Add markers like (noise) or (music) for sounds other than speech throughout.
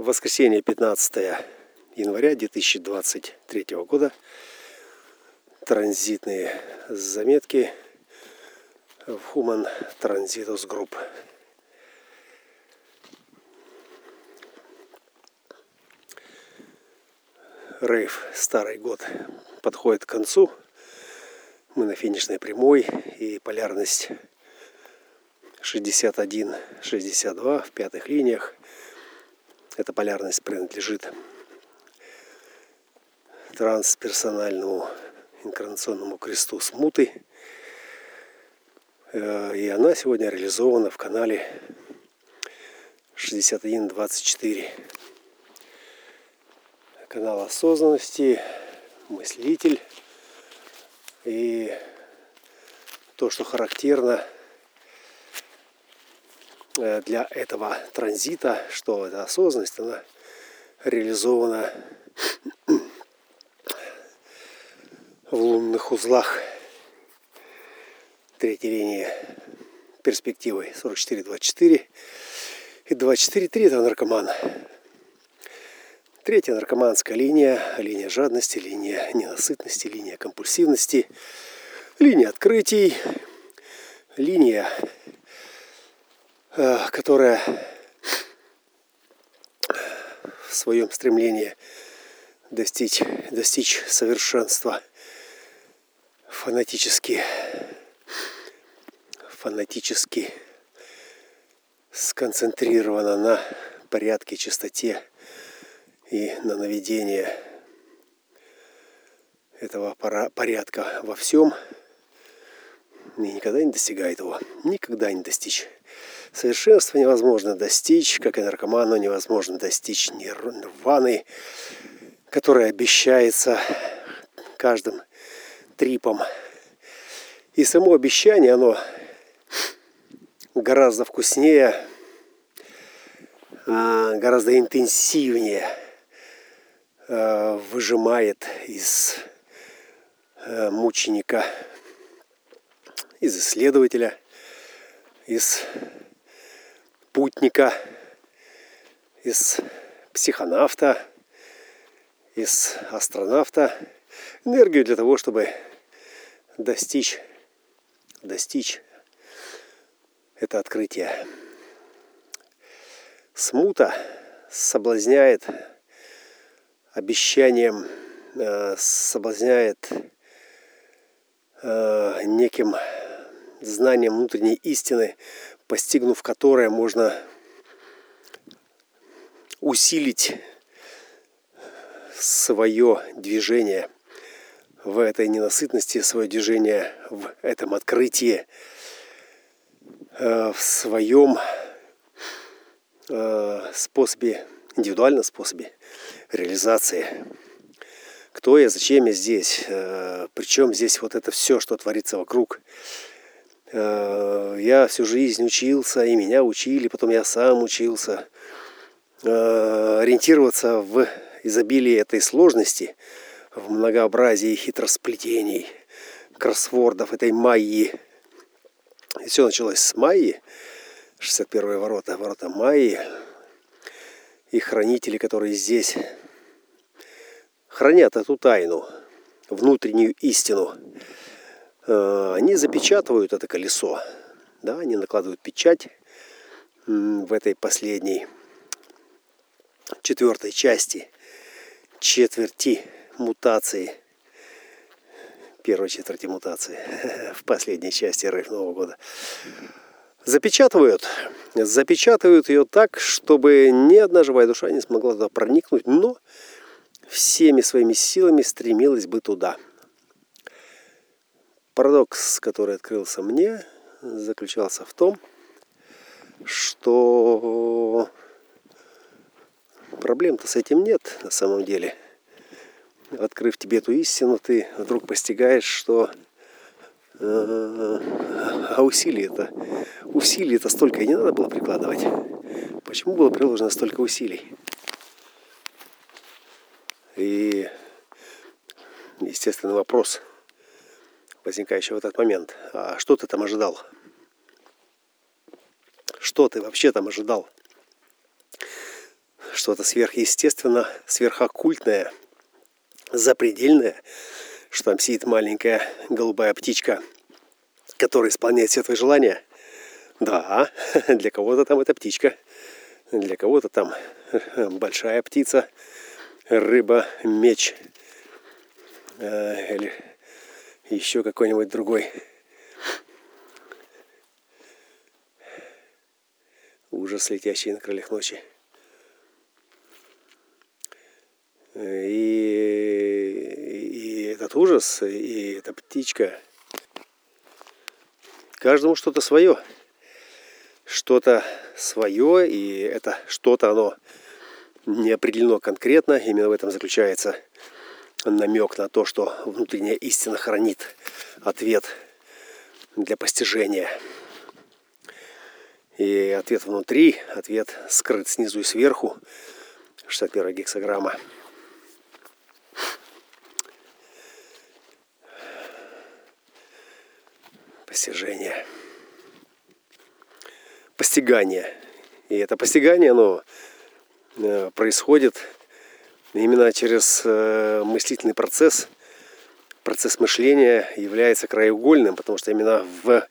Воскресенье 15 января 2023 года. Транзитные заметки в Human Transitus Group. Рейв «Старый год» подходит к концу. Мы на финишной прямой и полярность 61-62 в пятых линиях. Эта полярность принадлежит трансперсональному инкарнационному кресту смуты. Э, и она сегодня реализована в канале 6124. Канал осознанности, мыслитель. И то, что характерно – для этого транзита, что эта осознанность, она реализована в лунных узлах третьей линии перспективы 44-24 и 24-3 это наркоман. Третья наркоманская линия, линия жадности, линия ненасытности, линия компульсивности, линия открытий, линия Э, которая в своем стремлении достичь, достичь совершенства фанатически, фанатически сконцентрирована на порядке, чистоте и на наведении этого порядка во всем и никогда не достигает его. Никогда не достичь. Совершенства невозможно достичь, как и наркоману невозможно достичь нирваны, которая обещается каждым трипом. И само обещание, оно гораздо вкуснее, а, гораздо интенсивнее а, выжимает из а, мученика, из исследователя, из путника, из психонавта, из астронавта энергию для того, чтобы достичь, достичь это открытие. Смута соблазняет обещанием, э, соблазняет э, неким знанием внутренней истины, постигнув которое можно усилить свое движение в этой ненасытности, свое движение в этом открытии, э, в своем э, способе, индивидуальном способе реализации. Кто я, зачем я здесь, э, причем здесь вот это все, что творится вокруг – я всю жизнь учился, и меня учили, потом я сам учился э, ориентироваться в изобилии этой сложности, в многообразии хитросплетений, кроссвордов, этой майи. И все началось с майи, 61 ворота, ворота майи, и хранители, которые здесь хранят эту тайну, внутреннюю истину, Э, они запечатывают это колесо. Да, они накладывают печать в этой последней четвертой части четверти мутации первой четверти мутации (laughs) в последней части РФ Нового года. Запечатывают, запечатывают ее так, чтобы ни одна живая душа не смогла туда проникнуть, но всеми своими силами стремилась бы туда – Парадокс, который открылся мне, заключался в том, что проблем-то с этим нет на самом деле. Открыв тебе эту истину, ты вдруг постигаешь, что э, а усилий это усилий это столько и не надо было прикладывать. Почему было приложено столько усилий? И естественный вопрос – возникающий в этот момент. А что ты там ожидал? Что ты вообще там ожидал? что-то сверхъестественно, сверхоккультное, запредельное, что там сидит маленькая голубая птичка, которая исполняет все твои желания. Да, (laughs) для кого-то там это птичка, для кого-то там большая птица, рыба, меч э, еще какой-нибудь другой. Ужас, летящий на крыльях ночи. И, и этот ужас, и эта птичка. Каждому что-то свое. Что-то свое, и это что-то оно не определено конкретно. Именно в этом заключается намек на то, что внутренняя истина хранит ответ для постижения. И ответ внутри, ответ скрыт снизу и сверху. 61 гексограмма. Постижение. Постигание. И это постигание, оно э, происходит именно через э, мыслительный процесс. Процесс мышления является краеугольным, потому что именно в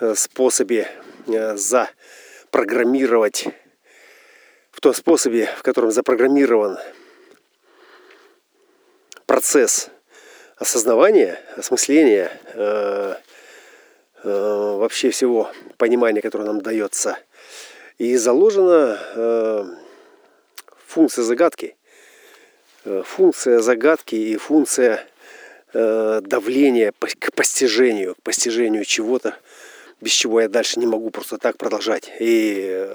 э, способе запрограммировать, в том способе, в котором запрограммирован процесс осознавания, осмысления, Э, вообще всего понимания, которое нам дается. И заложена э, функция загадки. Э, функция загадки и функция давления к постижению, к постижению чего-то, без чего я дальше не могу просто так продолжать. И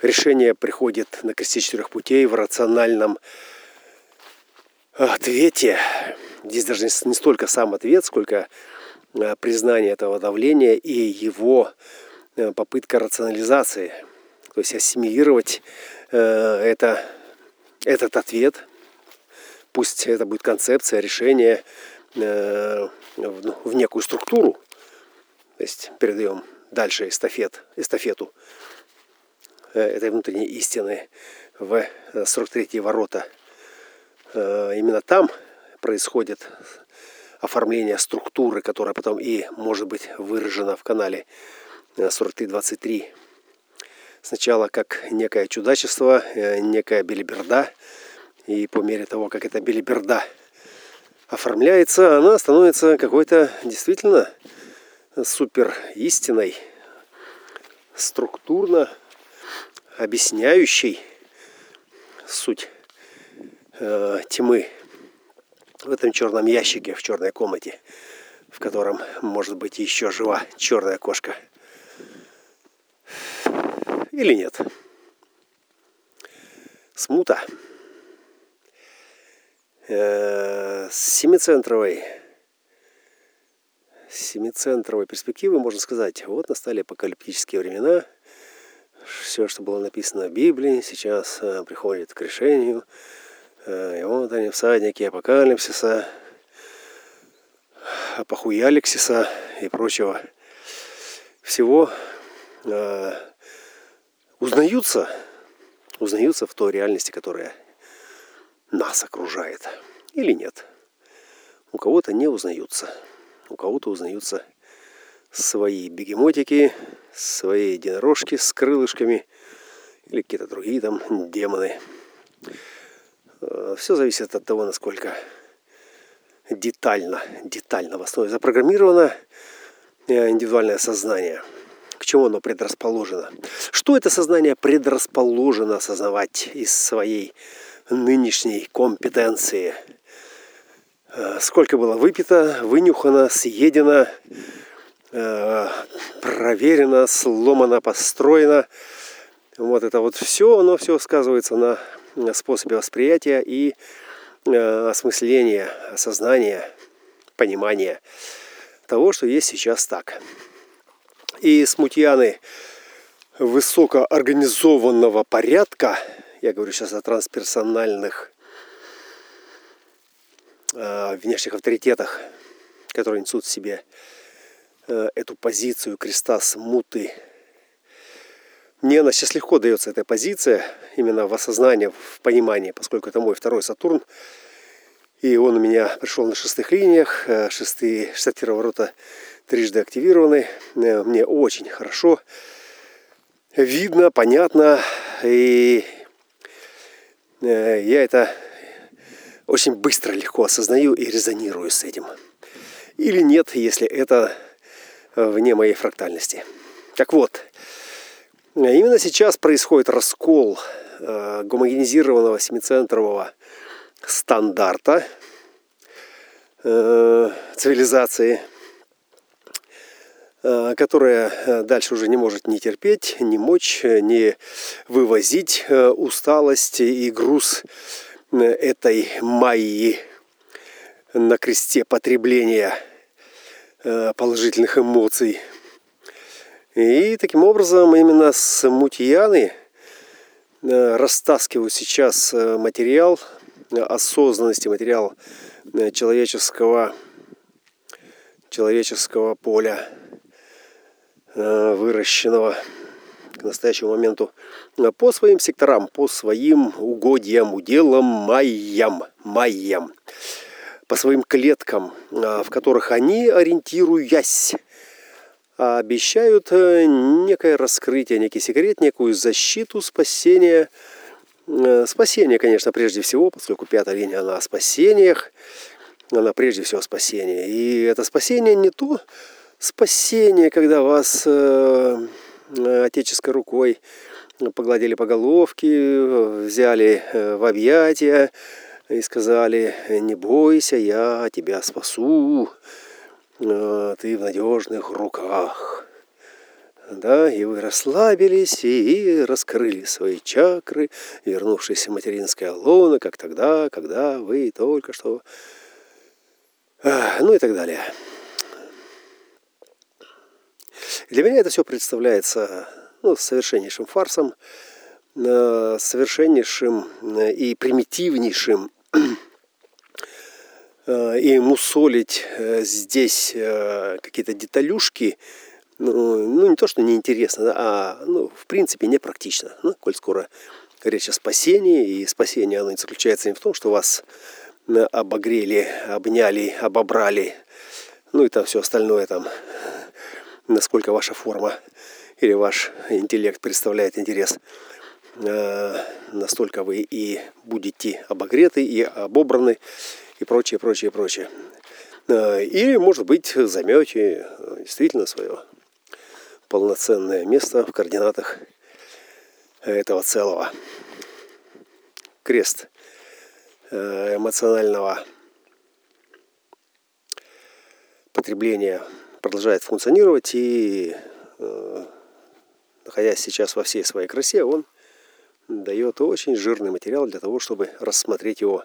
решение приходит на кресте четырех путей в рациональном ответе. Здесь даже не столько сам ответ, сколько Э, признание этого давления и его э, попытка рационализации, то есть ассимилировать э, это, этот ответ, пусть это будет концепция, решение ну, в некую структуру, то есть передаем дальше эстафет, эстафету этой внутренней истины в 43 ворота. Именно там происходит оформления структуры, которая потом и может быть выражена в канале 4323. Э, Сначала как некое чудачество, э, некая белиберда, и по мере того, как эта белиберда оформляется, она становится какой-то действительно супер истиной, структурно объясняющей суть э, тьмы в этом черном ящике, в черной комнате, в котором может быть еще жива черная кошка. Или нет. Смута. Э, с семицентровой. Семицентровой перспективы можно сказать, вот настали апокалиптические времена, все, что было написано в Библии, сейчас э, приходит к решению, Э, и вот они, всадники апокалипсиса, апохуяликсиса и прочего всего э, узнаются, узнаются в той реальности, которая нас окружает. Или нет. У кого-то не узнаются. У кого-то узнаются свои бегемотики, свои единорожки с крылышками или какие-то другие там демоны. Э, Все зависит от того, насколько детально, детально в основе запрограммировано э, индивидуальное сознание. К чему оно предрасположено? Что это сознание предрасположено осознавать из своей нынешней компетенции? Э, сколько было выпито, вынюхано, съедено, проверено, сломано, построено. Вот это вот все, оно все сказывается на способе восприятия и э, осмысления, осознания, понимания того, что есть сейчас так. И смутьяны высокоорганизованного порядка, я говорю сейчас о трансперсональных э, внешних авторитетах, которые несут в себе э, эту позицию креста смуты, Мне она сейчас легко дается эта позиция, именно в осознании, в понимании, поскольку это мой второй Сатурн. И он у меня пришел на шестых линиях, э, шестые штатиры ворота трижды активированы. Э, мне очень хорошо видно, понятно. И я это очень быстро, легко осознаю и резонирую с этим. Или нет, если это вне моей фрактальности. Так вот, именно сейчас происходит раскол гомогенизированного семицентрового стандарта э, цивилизации, э, которая э, дальше уже не может не терпеть, не мочь, не вывозить э, усталость и груз э, этой майи на кресте потребления э, положительных эмоций. И таким образом именно с мутияны растаскивают сейчас материал осознанности материал э, человеческого, человеческого поля, э, выращенного к настоящему моменту э, по своим секторам, по своим угодьям, уделам, майям, майям, по своим клеткам, в которых они, ориентируясь, обещают некое раскрытие, некий секрет, некую защиту, спасение – Э, спасение, конечно, прежде всего, поскольку пятая линия, она о спасениях, она прежде всего спасение. И это спасение не то спасение, когда вас э, отеческой рукой погладили по головке, взяли э, в объятия и сказали, не бойся, я тебя спасу, э, ты в надежных руках да, и вы расслабились и раскрыли свои чакры, вернувшись в материнское лоно, как тогда, когда вы только что... Ну и так далее. Для меня это все представляется ну, совершеннейшим фарсом, э, совершеннейшим э, и примитивнейшим (clears throat) э, и мусолить здесь какие-то деталюшки – ну, ну не то, что неинтересно, а ну, в принципе непрактично. Ну, коль скоро речь о спасении, и спасение оно не заключается не в том, что вас обогрели, обняли, обобрали, ну и там все остальное там, насколько ваша форма или ваш интеллект представляет интерес, э, настолько вы и будете обогреты, и обобраны, и прочее, прочее, прочее. Э, или, может быть, займете действительно свое полноценное место в координатах этого целого. Крест э, эмоционального потребления продолжает функционировать и э, находясь сейчас во всей своей красе, он дает очень жирный материал для того, чтобы рассмотреть его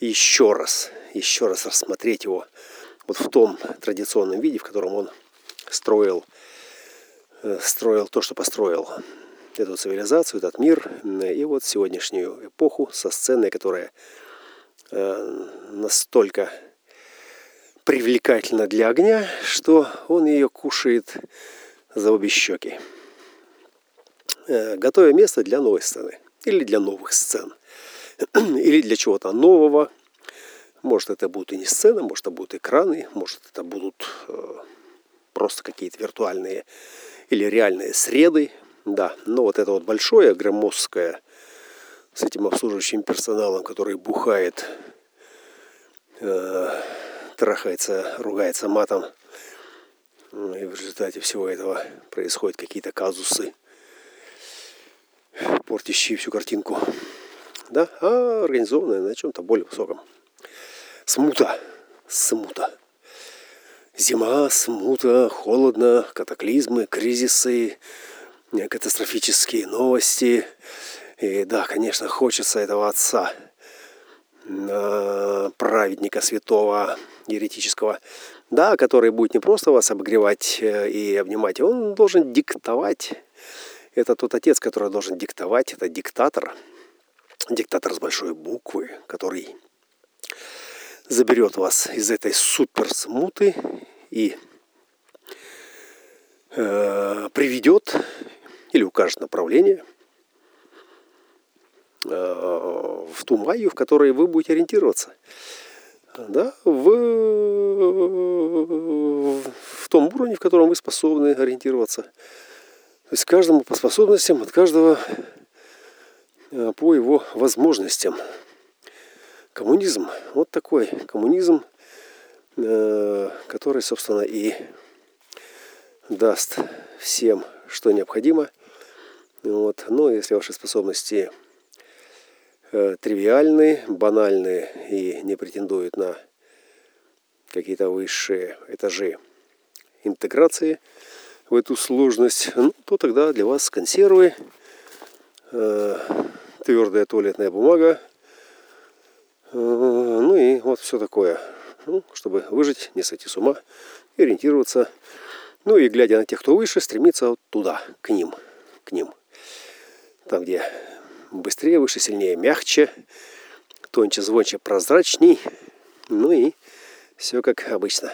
еще раз, еще раз рассмотреть его вот в том традиционном виде, в котором он строил Э, строил то, что построил. Эту цивилизацию, этот мир и вот сегодняшнюю эпоху со сценой, которая э, настолько привлекательна для огня, что он ее кушает за обе щеки. Э, готовя место для новой сцены. Или для новых сцен. (clears throat) Или для чего-то нового. Может, это будут и не сцены, может, это будут экраны, может, это будут просто какие-то виртуальные или реальные среды, да. Но вот это вот большое, громоздкое, с этим обслуживающим персоналом, который бухает, э, трахается, ругается матом, ну, и в результате всего этого происходят какие-то казусы, портящие всю картинку. Да? А организованная на чем-то более высоком. Смута. Смута. Зима, смута, холодно, катаклизмы, кризисы, катастрофические новости. И да, конечно, хочется этого отца, э, праведника святого, еретического, да, который будет не просто вас обогревать э, и обнимать, он должен диктовать. Это тот отец, который должен диктовать, это диктатор, диктатор с большой буквы, который заберет вас из этой супер смуты и э, приведет или укажет направление в ту майю, в которой вы будете ориентироваться. Да, в, в том уровне, в котором вы способны ориентироваться. То есть каждому по способностям, от каждого по его возможностям. Коммунизм, вот такой коммунизм, который, собственно, и даст всем, что необходимо. Вот. Но если ваши способности э, тривиальны, банальны и не претендуют на какие-то высшие этажи интеграции в эту сложность, ну, то тогда для вас консервы, э, твердая туалетная бумага, э, ну и вот все такое. Ну, чтобы выжить, не сойти с ума ориентироваться ну и глядя на тех, кто выше, стремиться вот туда, к ним, к ним. Там, где быстрее, выше, сильнее, мягче, тоньше, звонче, прозрачней. Ну и все как обычно.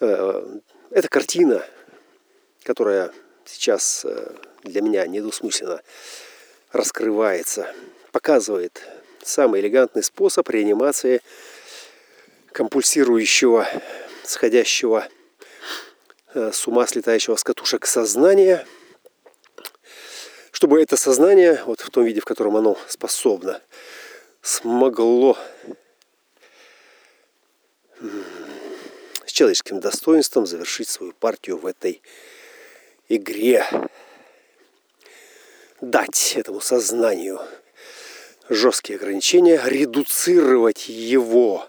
Э, эта картина, которая сейчас э, для меня недвусмысленно раскрывается, показывает самый элегантный способ реанимации компульсирующего, сходящего Э, с ума слетающего с катушек сознания, чтобы это сознание, вот в том виде, в котором оно способно, смогло с человеческим достоинством завершить свою партию в этой игре. Дать этому сознанию жесткие ограничения, редуцировать его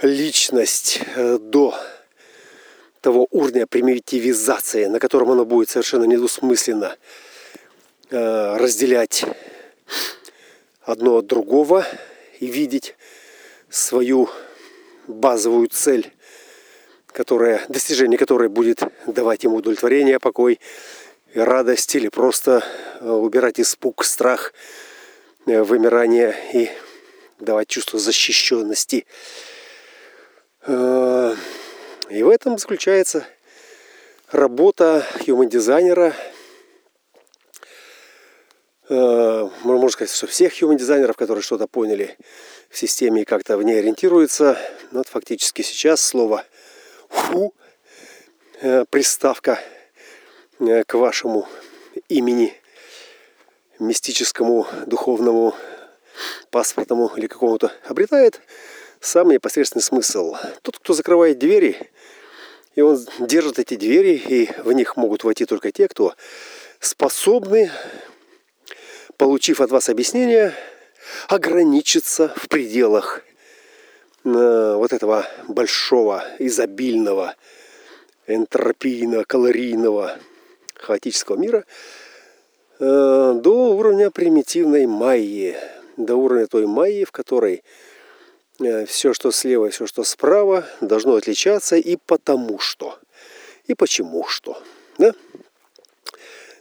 личность э, до того уровня примитивизации, на котором оно будет совершенно недвусмысленно разделять одно от другого и видеть свою базовую цель, которая, достижение которой будет давать ему удовлетворение, покой, радость или просто э, убирать испуг, страх, э, вымирание и давать чувство защищенности. И в этом заключается работа human-дизайнера. Э, можно сказать, что всех human-дизайнеров, которые что-то поняли в системе и как-то в ней ориентируются. Но вот фактически сейчас слово «фу» э, приставка э, к вашему имени мистическому, духовному, паспортному или какому-то обретает самый непосредственный смысл. Тот, кто закрывает двери, и он держит эти двери, и в них могут войти только те, кто способны, получив от вас объяснение, ограничиться в пределах э, вот этого большого, изобильного, энтропийного, калорийного, хаотического мира э, до уровня примитивной майи, до уровня той майи, в которой Э, все, что слева все, что справа, должно отличаться и потому что. И почему что. Да?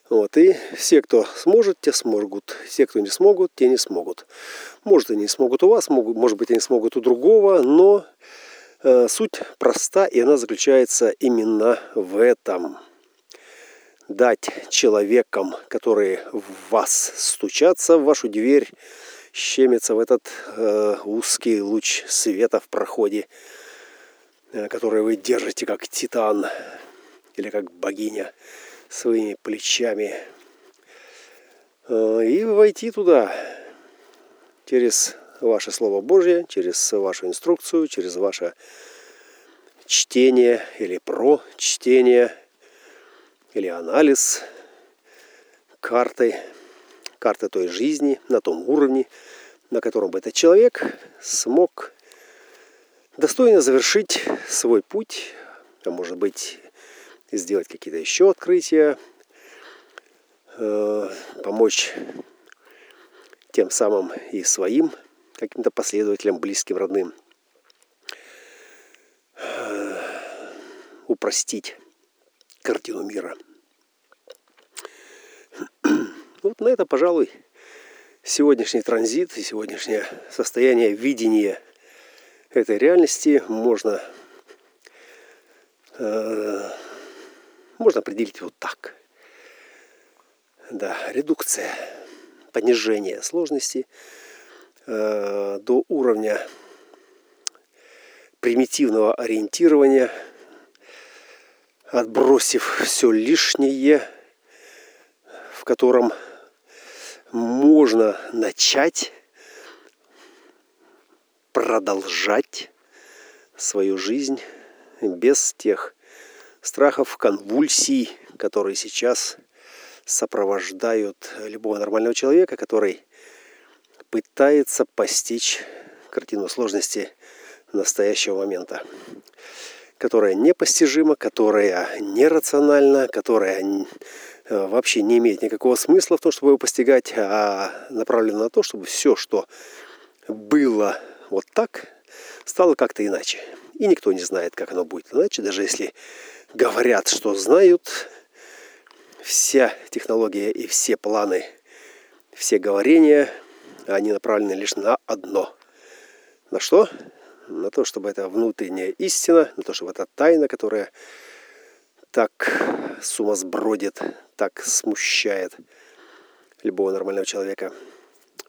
Вот, и все, кто сможет, те смогут. Все, кто не смогут, те не смогут. Может, они смогут у вас, могут, может быть, они смогут у другого, но э, суть проста, и она заключается именно в этом. Дать человекам, которые в вас стучатся, в вашу дверь, щемится в этот э, узкий луч света в проходе, э, который вы держите как титан или как богиня своими плечами. Э, и войти туда через ваше Слово Божье, через вашу инструкцию, через ваше чтение или про чтение или анализ карты карты той жизни на том уровне, на котором бы этот человек смог достойно завершить свой путь, а может быть сделать какие-то еще открытия, э, помочь тем самым и своим каким-то последователям, близким, родным, э, упростить картину мира – вот на это, пожалуй, сегодняшний транзит и сегодняшнее состояние видения этой реальности можно, э, можно определить вот так. Да, редукция, понижение сложности э, до уровня примитивного ориентирования, отбросив все лишнее, в котором можно начать продолжать свою жизнь без тех страхов, конвульсий, которые сейчас сопровождают любого нормального человека, который пытается постичь картину сложности настоящего момента, которая непостижима, которая нерациональна, которая э, вообще не имеет никакого смысла в том, чтобы его постигать, а направлена на то, чтобы все, что было вот так, стало как-то иначе. И никто не знает, как оно будет иначе, даже если говорят, что знают, вся технология и все планы, все говорения, они направлены лишь на одно. На что? На то, чтобы это внутренняя истина, на то, чтобы эта тайна, которая так сумасбродит, так смущает любого нормального человека,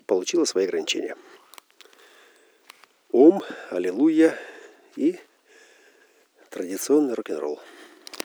получила свои ограничения. Ом, аллилуйя и традиционный рок-н-ролл.